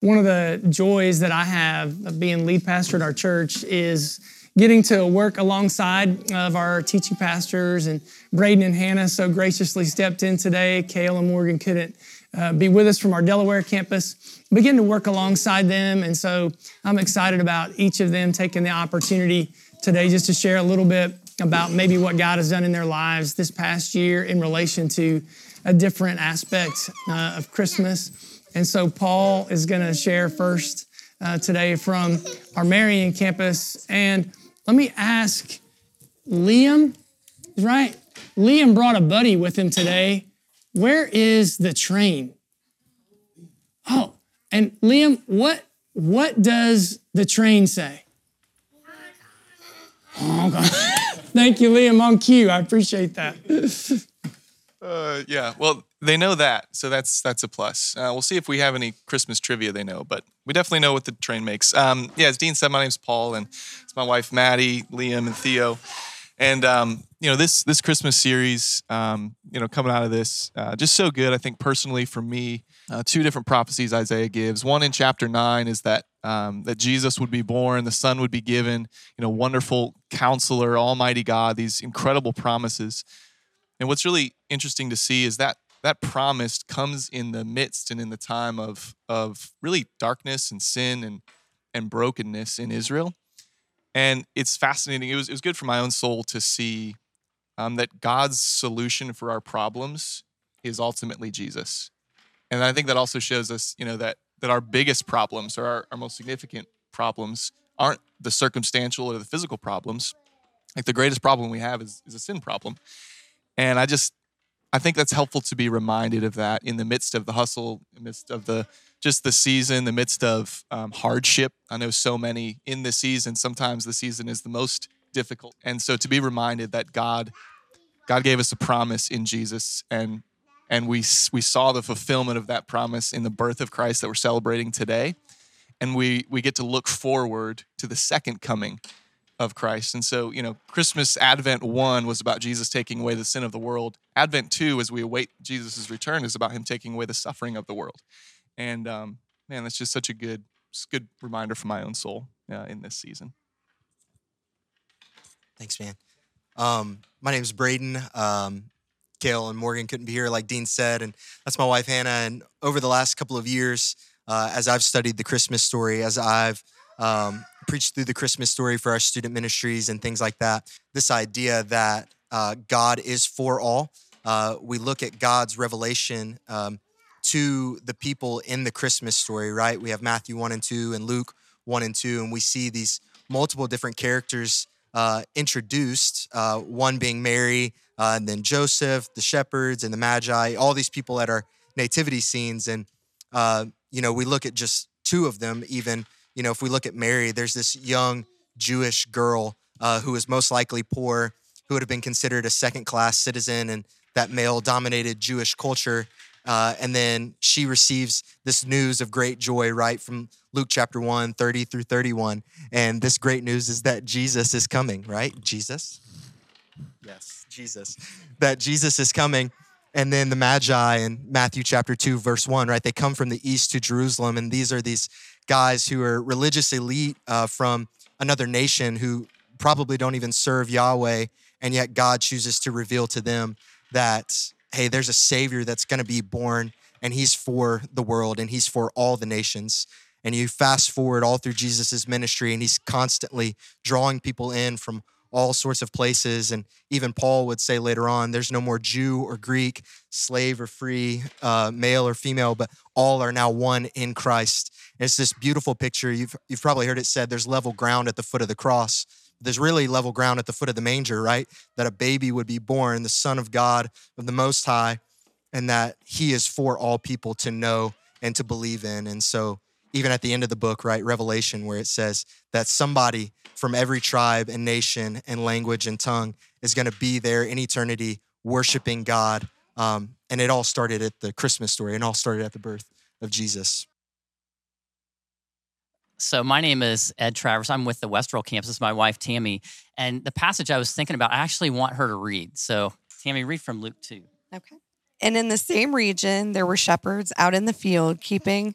One of the joys that I have of being lead pastor at our church is getting to work alongside of our teaching pastors and Braden and Hannah so graciously stepped in today. Kale and Morgan couldn't uh, be with us from our Delaware campus. Begin to work alongside them, and so I'm excited about each of them taking the opportunity today just to share a little bit about maybe what God has done in their lives this past year in relation to a different aspect uh, of Christmas. And so Paul is going to share first uh, today from our Marion campus. And let me ask Liam, right? Liam brought a buddy with him today. Where is the train? Oh, and Liam, what what does the train say? Oh, God. Thank you, Liam, on cue. I appreciate that. Uh, yeah, well, they know that, so that's that's a plus. Uh, we'll see if we have any Christmas trivia they know, but we definitely know what the train makes. Um, yeah, as Dean said, my name's Paul, and it's my wife Maddie, Liam, and Theo. And um, you know this this Christmas series, um, you know, coming out of this, uh, just so good. I think personally for me, uh, two different prophecies Isaiah gives. One in chapter nine is that um, that Jesus would be born, the Son would be given, you know, wonderful Counselor, Almighty God, these incredible promises. And what's really interesting to see is that that promise comes in the midst and in the time of of really darkness and sin and and brokenness in Israel. And it's fascinating. It was it was good for my own soul to see um, that God's solution for our problems is ultimately Jesus. And I think that also shows us, you know, that that our biggest problems or our, our most significant problems aren't the circumstantial or the physical problems. Like the greatest problem we have is, is a sin problem. And I just, I think that's helpful to be reminded of that in the midst of the hustle, in the midst of the just the season, the midst of um, hardship. I know so many in the season. Sometimes the season is the most difficult, and so to be reminded that God, God gave us a promise in Jesus, and and we we saw the fulfillment of that promise in the birth of Christ that we're celebrating today, and we we get to look forward to the second coming of Christ. And so, you know, Christmas Advent 1 was about Jesus taking away the sin of the world. Advent 2, as we await Jesus' return, is about him taking away the suffering of the world. And um, man, that's just such a good, good reminder for my own soul uh, in this season. Thanks, man. Um, my name is Braden. Um, Kale and Morgan couldn't be here, like Dean said, and that's my wife Hannah. And over the last couple of years, uh, as I've studied the Christmas story, as I've um, preached through the Christmas story for our student ministries and things like that. This idea that uh, God is for all. Uh, we look at God's revelation um, to the people in the Christmas story, right? We have Matthew 1 and 2 and Luke 1 and 2, and we see these multiple different characters uh, introduced, uh, one being Mary, uh, and then Joseph, the shepherds, and the Magi, all these people at our nativity scenes. And, uh, you know, we look at just two of them, even you know, if we look at Mary, there's this young Jewish girl uh, who is most likely poor, who would have been considered a second class citizen in that male dominated Jewish culture. Uh, and then she receives this news of great joy, right, from Luke chapter 1, 30 through 31. And this great news is that Jesus is coming, right? Jesus? Yes, Jesus. That Jesus is coming. And then the Magi in Matthew chapter 2, verse 1, right? They come from the east to Jerusalem. And these are these guys who are religious elite uh, from another nation who probably don't even serve Yahweh, and yet God chooses to reveal to them that, hey, there's a Savior that's going to be born, and He's for the world, and He's for all the nations. And you fast forward all through Jesus' ministry, and He's constantly drawing people in from all sorts of places. And even Paul would say later on, there's no more Jew or Greek, slave or free, uh, male or female, but all are now one in Christ. And it's this beautiful picture. You've, you've probably heard it said there's level ground at the foot of the cross. There's really level ground at the foot of the manger, right? That a baby would be born, the Son of God, of the Most High, and that He is for all people to know and to believe in. And so, even at the end of the book, right, Revelation, where it says that somebody from every tribe and nation and language and tongue is going to be there in eternity worshiping God. Um, and it all started at the Christmas story and all started at the birth of Jesus. So my name is Ed Travers. I'm with the Westerville campus. My wife Tammy, and the passage I was thinking about, I actually want her to read. So Tammy, read from Luke two. Okay. And in the same region, there were shepherds out in the field, keeping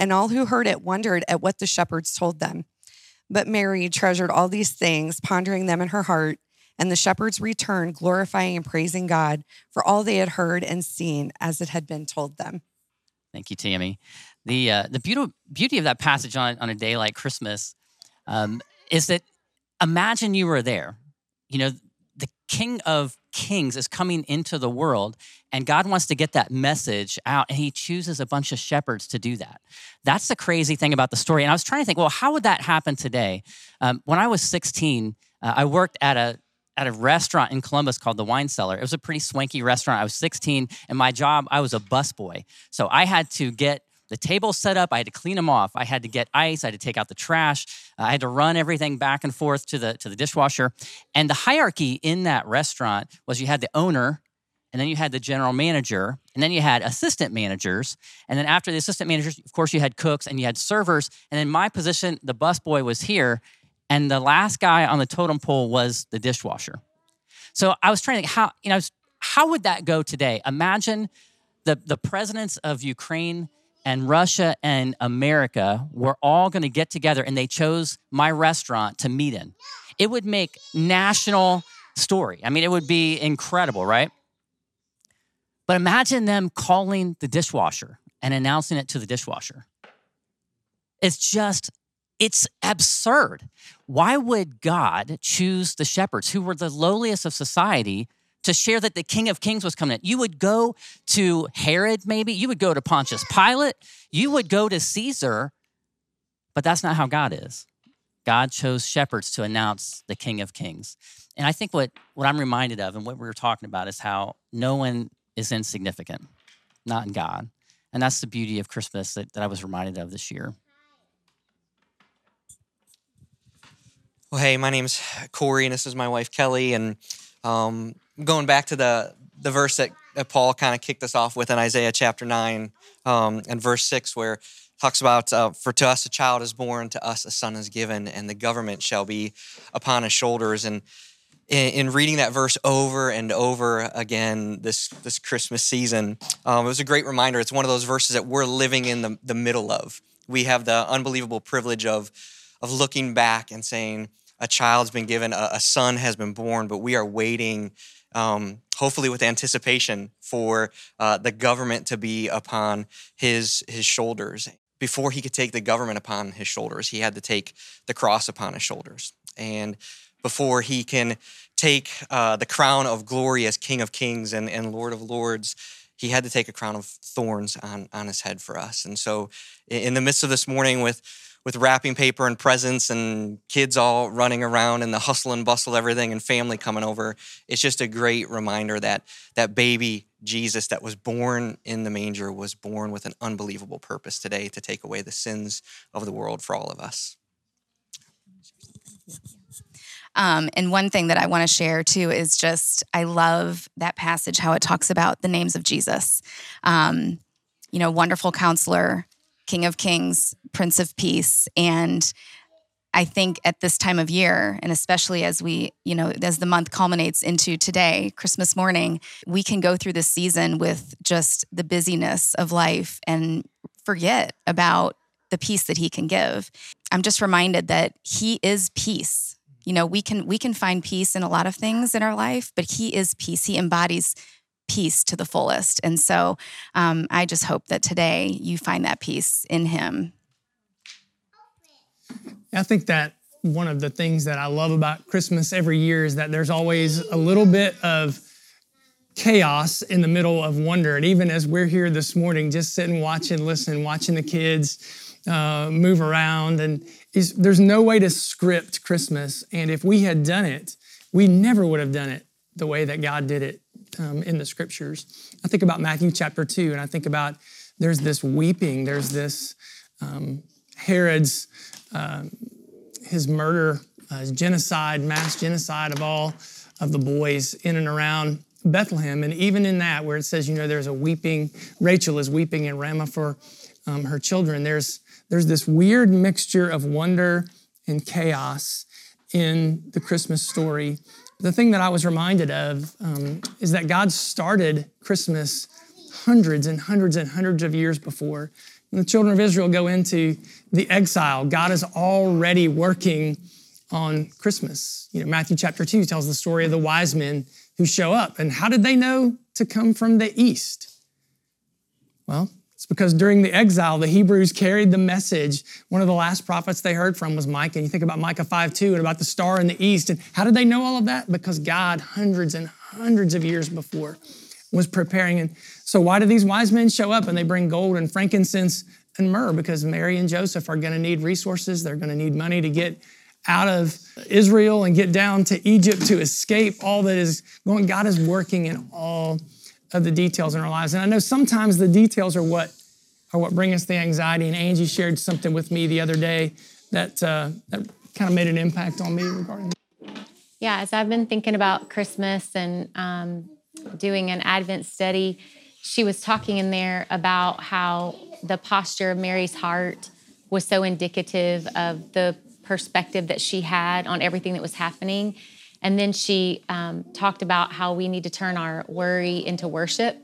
And all who heard it wondered at what the shepherds told them. But Mary treasured all these things, pondering them in her heart. And the shepherds returned, glorifying and praising God for all they had heard and seen as it had been told them. Thank you, Tammy. The uh, the beauty beauty of that passage on on a day like Christmas um, is that imagine you were there. You know, King of Kings is coming into the world, and God wants to get that message out, and He chooses a bunch of shepherds to do that. That's the crazy thing about the story. And I was trying to think, well, how would that happen today? Um, when I was 16, uh, I worked at a at a restaurant in Columbus called the Wine Cellar. It was a pretty swanky restaurant. I was 16, and my job, I was a busboy. So I had to get the tables set up. I had to clean them off. I had to get ice. I had to take out the trash. Uh, I had to run everything back and forth to the to the dishwasher. And the hierarchy in that restaurant was you had the owner, and then you had the general manager, and then you had assistant managers, and then after the assistant managers, of course, you had cooks and you had servers. And then my position, the busboy, was here, and the last guy on the totem pole was the dishwasher. So I was trying to think how you know how would that go today? Imagine the the presidents of Ukraine and Russia and America were all going to get together and they chose my restaurant to meet in. It would make national story. I mean, it would be incredible, right? But imagine them calling the dishwasher and announcing it to the dishwasher. It's just, it's absurd. Why would God choose the shepherds who were the lowliest of society to share that the King of Kings was coming in. You would go to Herod, maybe. You would go to Pontius Pilate. You would go to Caesar. But that's not how God is. God chose shepherds to announce the King of Kings. And I think what, what I'm reminded of and what we were talking about is how no one is insignificant, not in God. And that's the beauty of Christmas that, that I was reminded of this year. Well, hey, my name's Corey, and this is my wife Kelly, and um, going back to the the verse that, that Paul kind of kicked us off with in Isaiah chapter nine um, and verse six, where talks about uh, for to us a child is born, to us a son is given, and the government shall be upon his shoulders. And in, in reading that verse over and over again this this Christmas season, um, it was a great reminder. It's one of those verses that we're living in the, the middle of. We have the unbelievable privilege of of looking back and saying, a child's been given, a, a son has been born, but we are waiting um, hopefully with anticipation for uh, the government to be upon his his shoulders. Before he could take the government upon his shoulders, he had to take the cross upon his shoulders, and before he can take uh, the crown of glory as King of Kings and, and Lord of Lords, he had to take a crown of thorns on on his head for us. And so, in the midst of this morning, with with wrapping paper and presents and kids all running around and the hustle and bustle everything and family coming over it's just a great reminder that that baby jesus that was born in the manger was born with an unbelievable purpose today to take away the sins of the world for all of us um, and one thing that I want to share too is just I love that passage how it talks about the names of Jesus. Um, you know, wonderful counselor, King of Kings, Prince of Peace. And I think at this time of year, and especially as we, you know, as the month culminates into today, Christmas morning, we can go through this season with just the busyness of life and forget about the peace that he can give. I'm just reminded that he is peace. You know, we can we can find peace in a lot of things in our life, but he is peace. He embodies peace to the fullest. And so um, I just hope that today you find that peace in Him. I think that one of the things that I love about Christmas every year is that there's always a little bit of chaos in the middle of wonder. And even as we're here this morning, just sitting, watching, listening, watching the kids uh, move around, and there's no way to script Christmas. And if we had done it, we never would have done it the way that God did it um, in the scriptures. I think about Matthew chapter 2, and I think about there's this weeping, there's this um, Herod's, uh, his murder, uh, his genocide, mass genocide of all of the boys in and around Bethlehem. And even in that, where it says, you know, there's a weeping, Rachel is weeping in Ramah for um, her children, there's, there's this weird mixture of wonder and chaos in the Christmas story. The thing that I was reminded of um, is that God started Christmas hundreds and hundreds and hundreds of years before. When the children of Israel go into the exile, God is already working on Christmas. You know, Matthew chapter 2 tells the story of the wise men who show up. And how did they know to come from the east? Well, it's because during the exile, the Hebrews carried the message. One of the last prophets they heard from was Micah. And you think about Micah 5 2 and about the star in the east. And how did they know all of that? Because God, hundreds and hundreds of years before, was preparing. And so, why do these wise men show up and they bring gold and frankincense and myrrh? Because Mary and Joseph are going to need resources, they're going to need money to get out of Israel and get down to Egypt to escape all that is going. God is working in all of the details in our lives. And I know sometimes the details are what are what bring us the anxiety. And Angie shared something with me the other day that uh, that kind of made an impact on me regarding. Yeah, as I've been thinking about Christmas and um, doing an Advent study, she was talking in there about how the posture of Mary's heart was so indicative of the perspective that she had on everything that was happening. And then she um, talked about how we need to turn our worry into worship.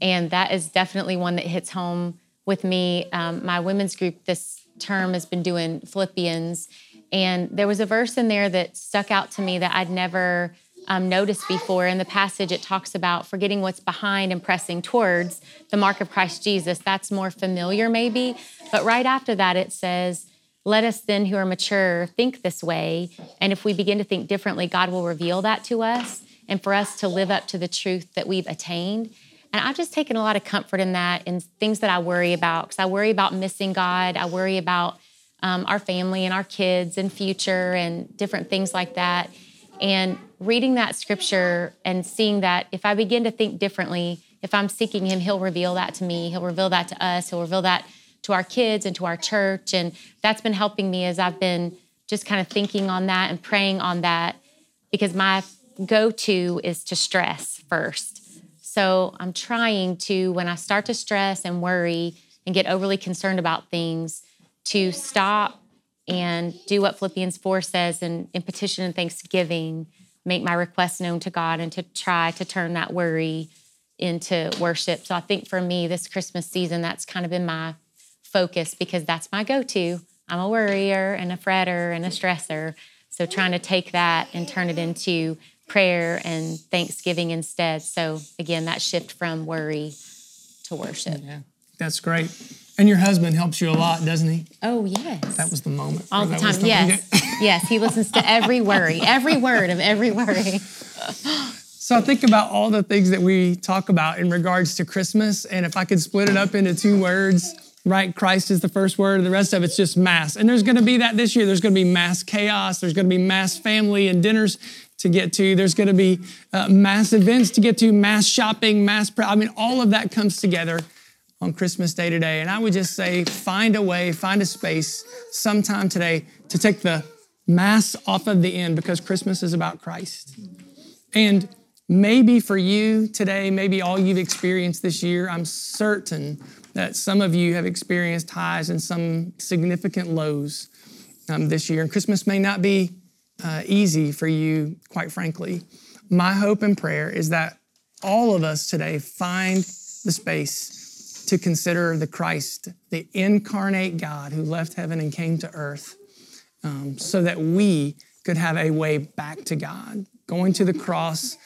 And that is definitely one that hits home with me. Um, my women's group this term has been doing Philippians. And there was a verse in there that stuck out to me that I'd never um, noticed before. In the passage, it talks about forgetting what's behind and pressing towards the mark of Christ Jesus. That's more familiar, maybe. But right after that, it says, let us then, who are mature, think this way. And if we begin to think differently, God will reveal that to us and for us to live up to the truth that we've attained. And I've just taken a lot of comfort in that and things that I worry about because I worry about missing God. I worry about um, our family and our kids and future and different things like that. And reading that scripture and seeing that if I begin to think differently, if I'm seeking Him, He'll reveal that to me. He'll reveal that to us. He'll reveal that to our kids and to our church. And that's been helping me as I've been just kind of thinking on that and praying on that because my go to is to stress first. So I'm trying to, when I start to stress and worry and get overly concerned about things, to stop and do what Philippians 4 says in, in petition and thanksgiving, make my requests known to God, and to try to turn that worry into worship. So I think for me, this Christmas season, that's kind of been my focus because that's my go to. I'm a worrier and a fretter and a stressor. So trying to take that and turn it into prayer and thanksgiving instead. So again, that shift from worry to worship. Yeah, that's great. And your husband helps you a lot, doesn't he? Oh, yes. That was the moment. All the time, the yes. yes, he listens to every worry, every word of every worry. So I think about all the things that we talk about in regards to Christmas, and if I could split it up into two words, right? Christ is the first word, and the rest of it's just mass. And there's going to be that this year. There's going to be mass chaos. There's going to be mass family and dinners to get to. There's going to be uh, mass events to get to, mass shopping, mass. I mean, all of that comes together on Christmas Day today. And I would just say, find a way, find a space sometime today to take the mass off of the end because Christmas is about Christ. And maybe for you today, maybe all you've experienced this year, I'm certain that some of you have experienced highs and some significant lows um, this year. And Christmas may not be uh, easy for you, quite frankly. My hope and prayer is that all of us today find the space to consider the Christ, the incarnate God who left heaven and came to earth, um, so that we could have a way back to God, going to the cross,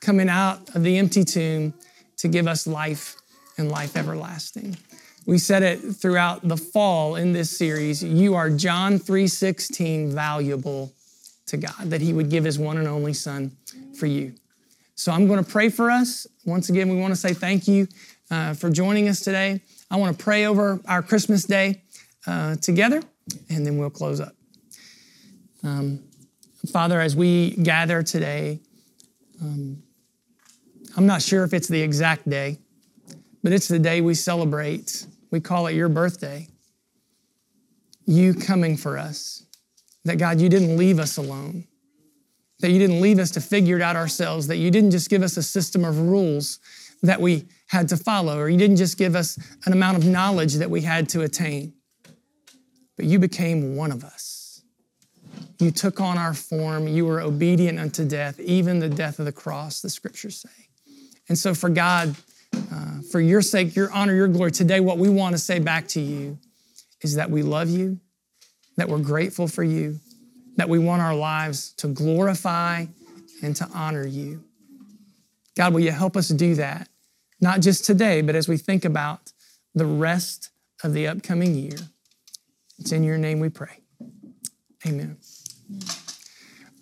coming out of the empty tomb to give us life and life everlasting. We said it throughout the fall in this series. You are John 3:16 valuable to God, that He would give His one and only Son for you. So I'm going to pray for us. Once again, we want to say thank you uh, for joining us today. I want to pray over our Christmas day uh, together, and then we'll close up. Um, Father, as we gather today, um, I'm not sure if it's the exact day, but it's the day we celebrate. We call it your birthday. You coming for us. That God, you didn't leave us alone. That you didn't leave us to figure it out ourselves. That you didn't just give us a system of rules that we had to follow, or you didn't just give us an amount of knowledge that we had to attain, but you became one of us. You took on our form. You were obedient unto death, even the death of the cross, the scriptures say. And so, for God, uh, for your sake, your honor, your glory, today, what we want to say back to you is that we love you, that we're grateful for you, that we want our lives to glorify and to honor you. God, will you help us do that? Not just today, but as we think about the rest of the upcoming year. It's in your name we pray. Amen.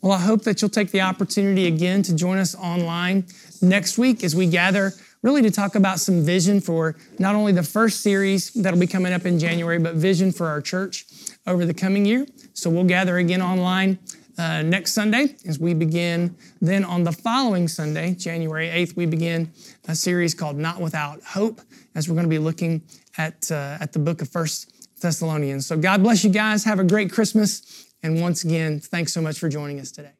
Well, I hope that you'll take the opportunity again to join us online next week as we gather really to talk about some vision for not only the first series that'll be coming up in January, but vision for our church over the coming year. So we'll gather again online uh, next Sunday as we begin. Then on the following Sunday, January 8th, we begin a series called Not Without Hope as we're going to be looking at, uh, at the book of First Thessalonians. So God bless you guys. Have a great Christmas. And once again, thanks so much for joining us today.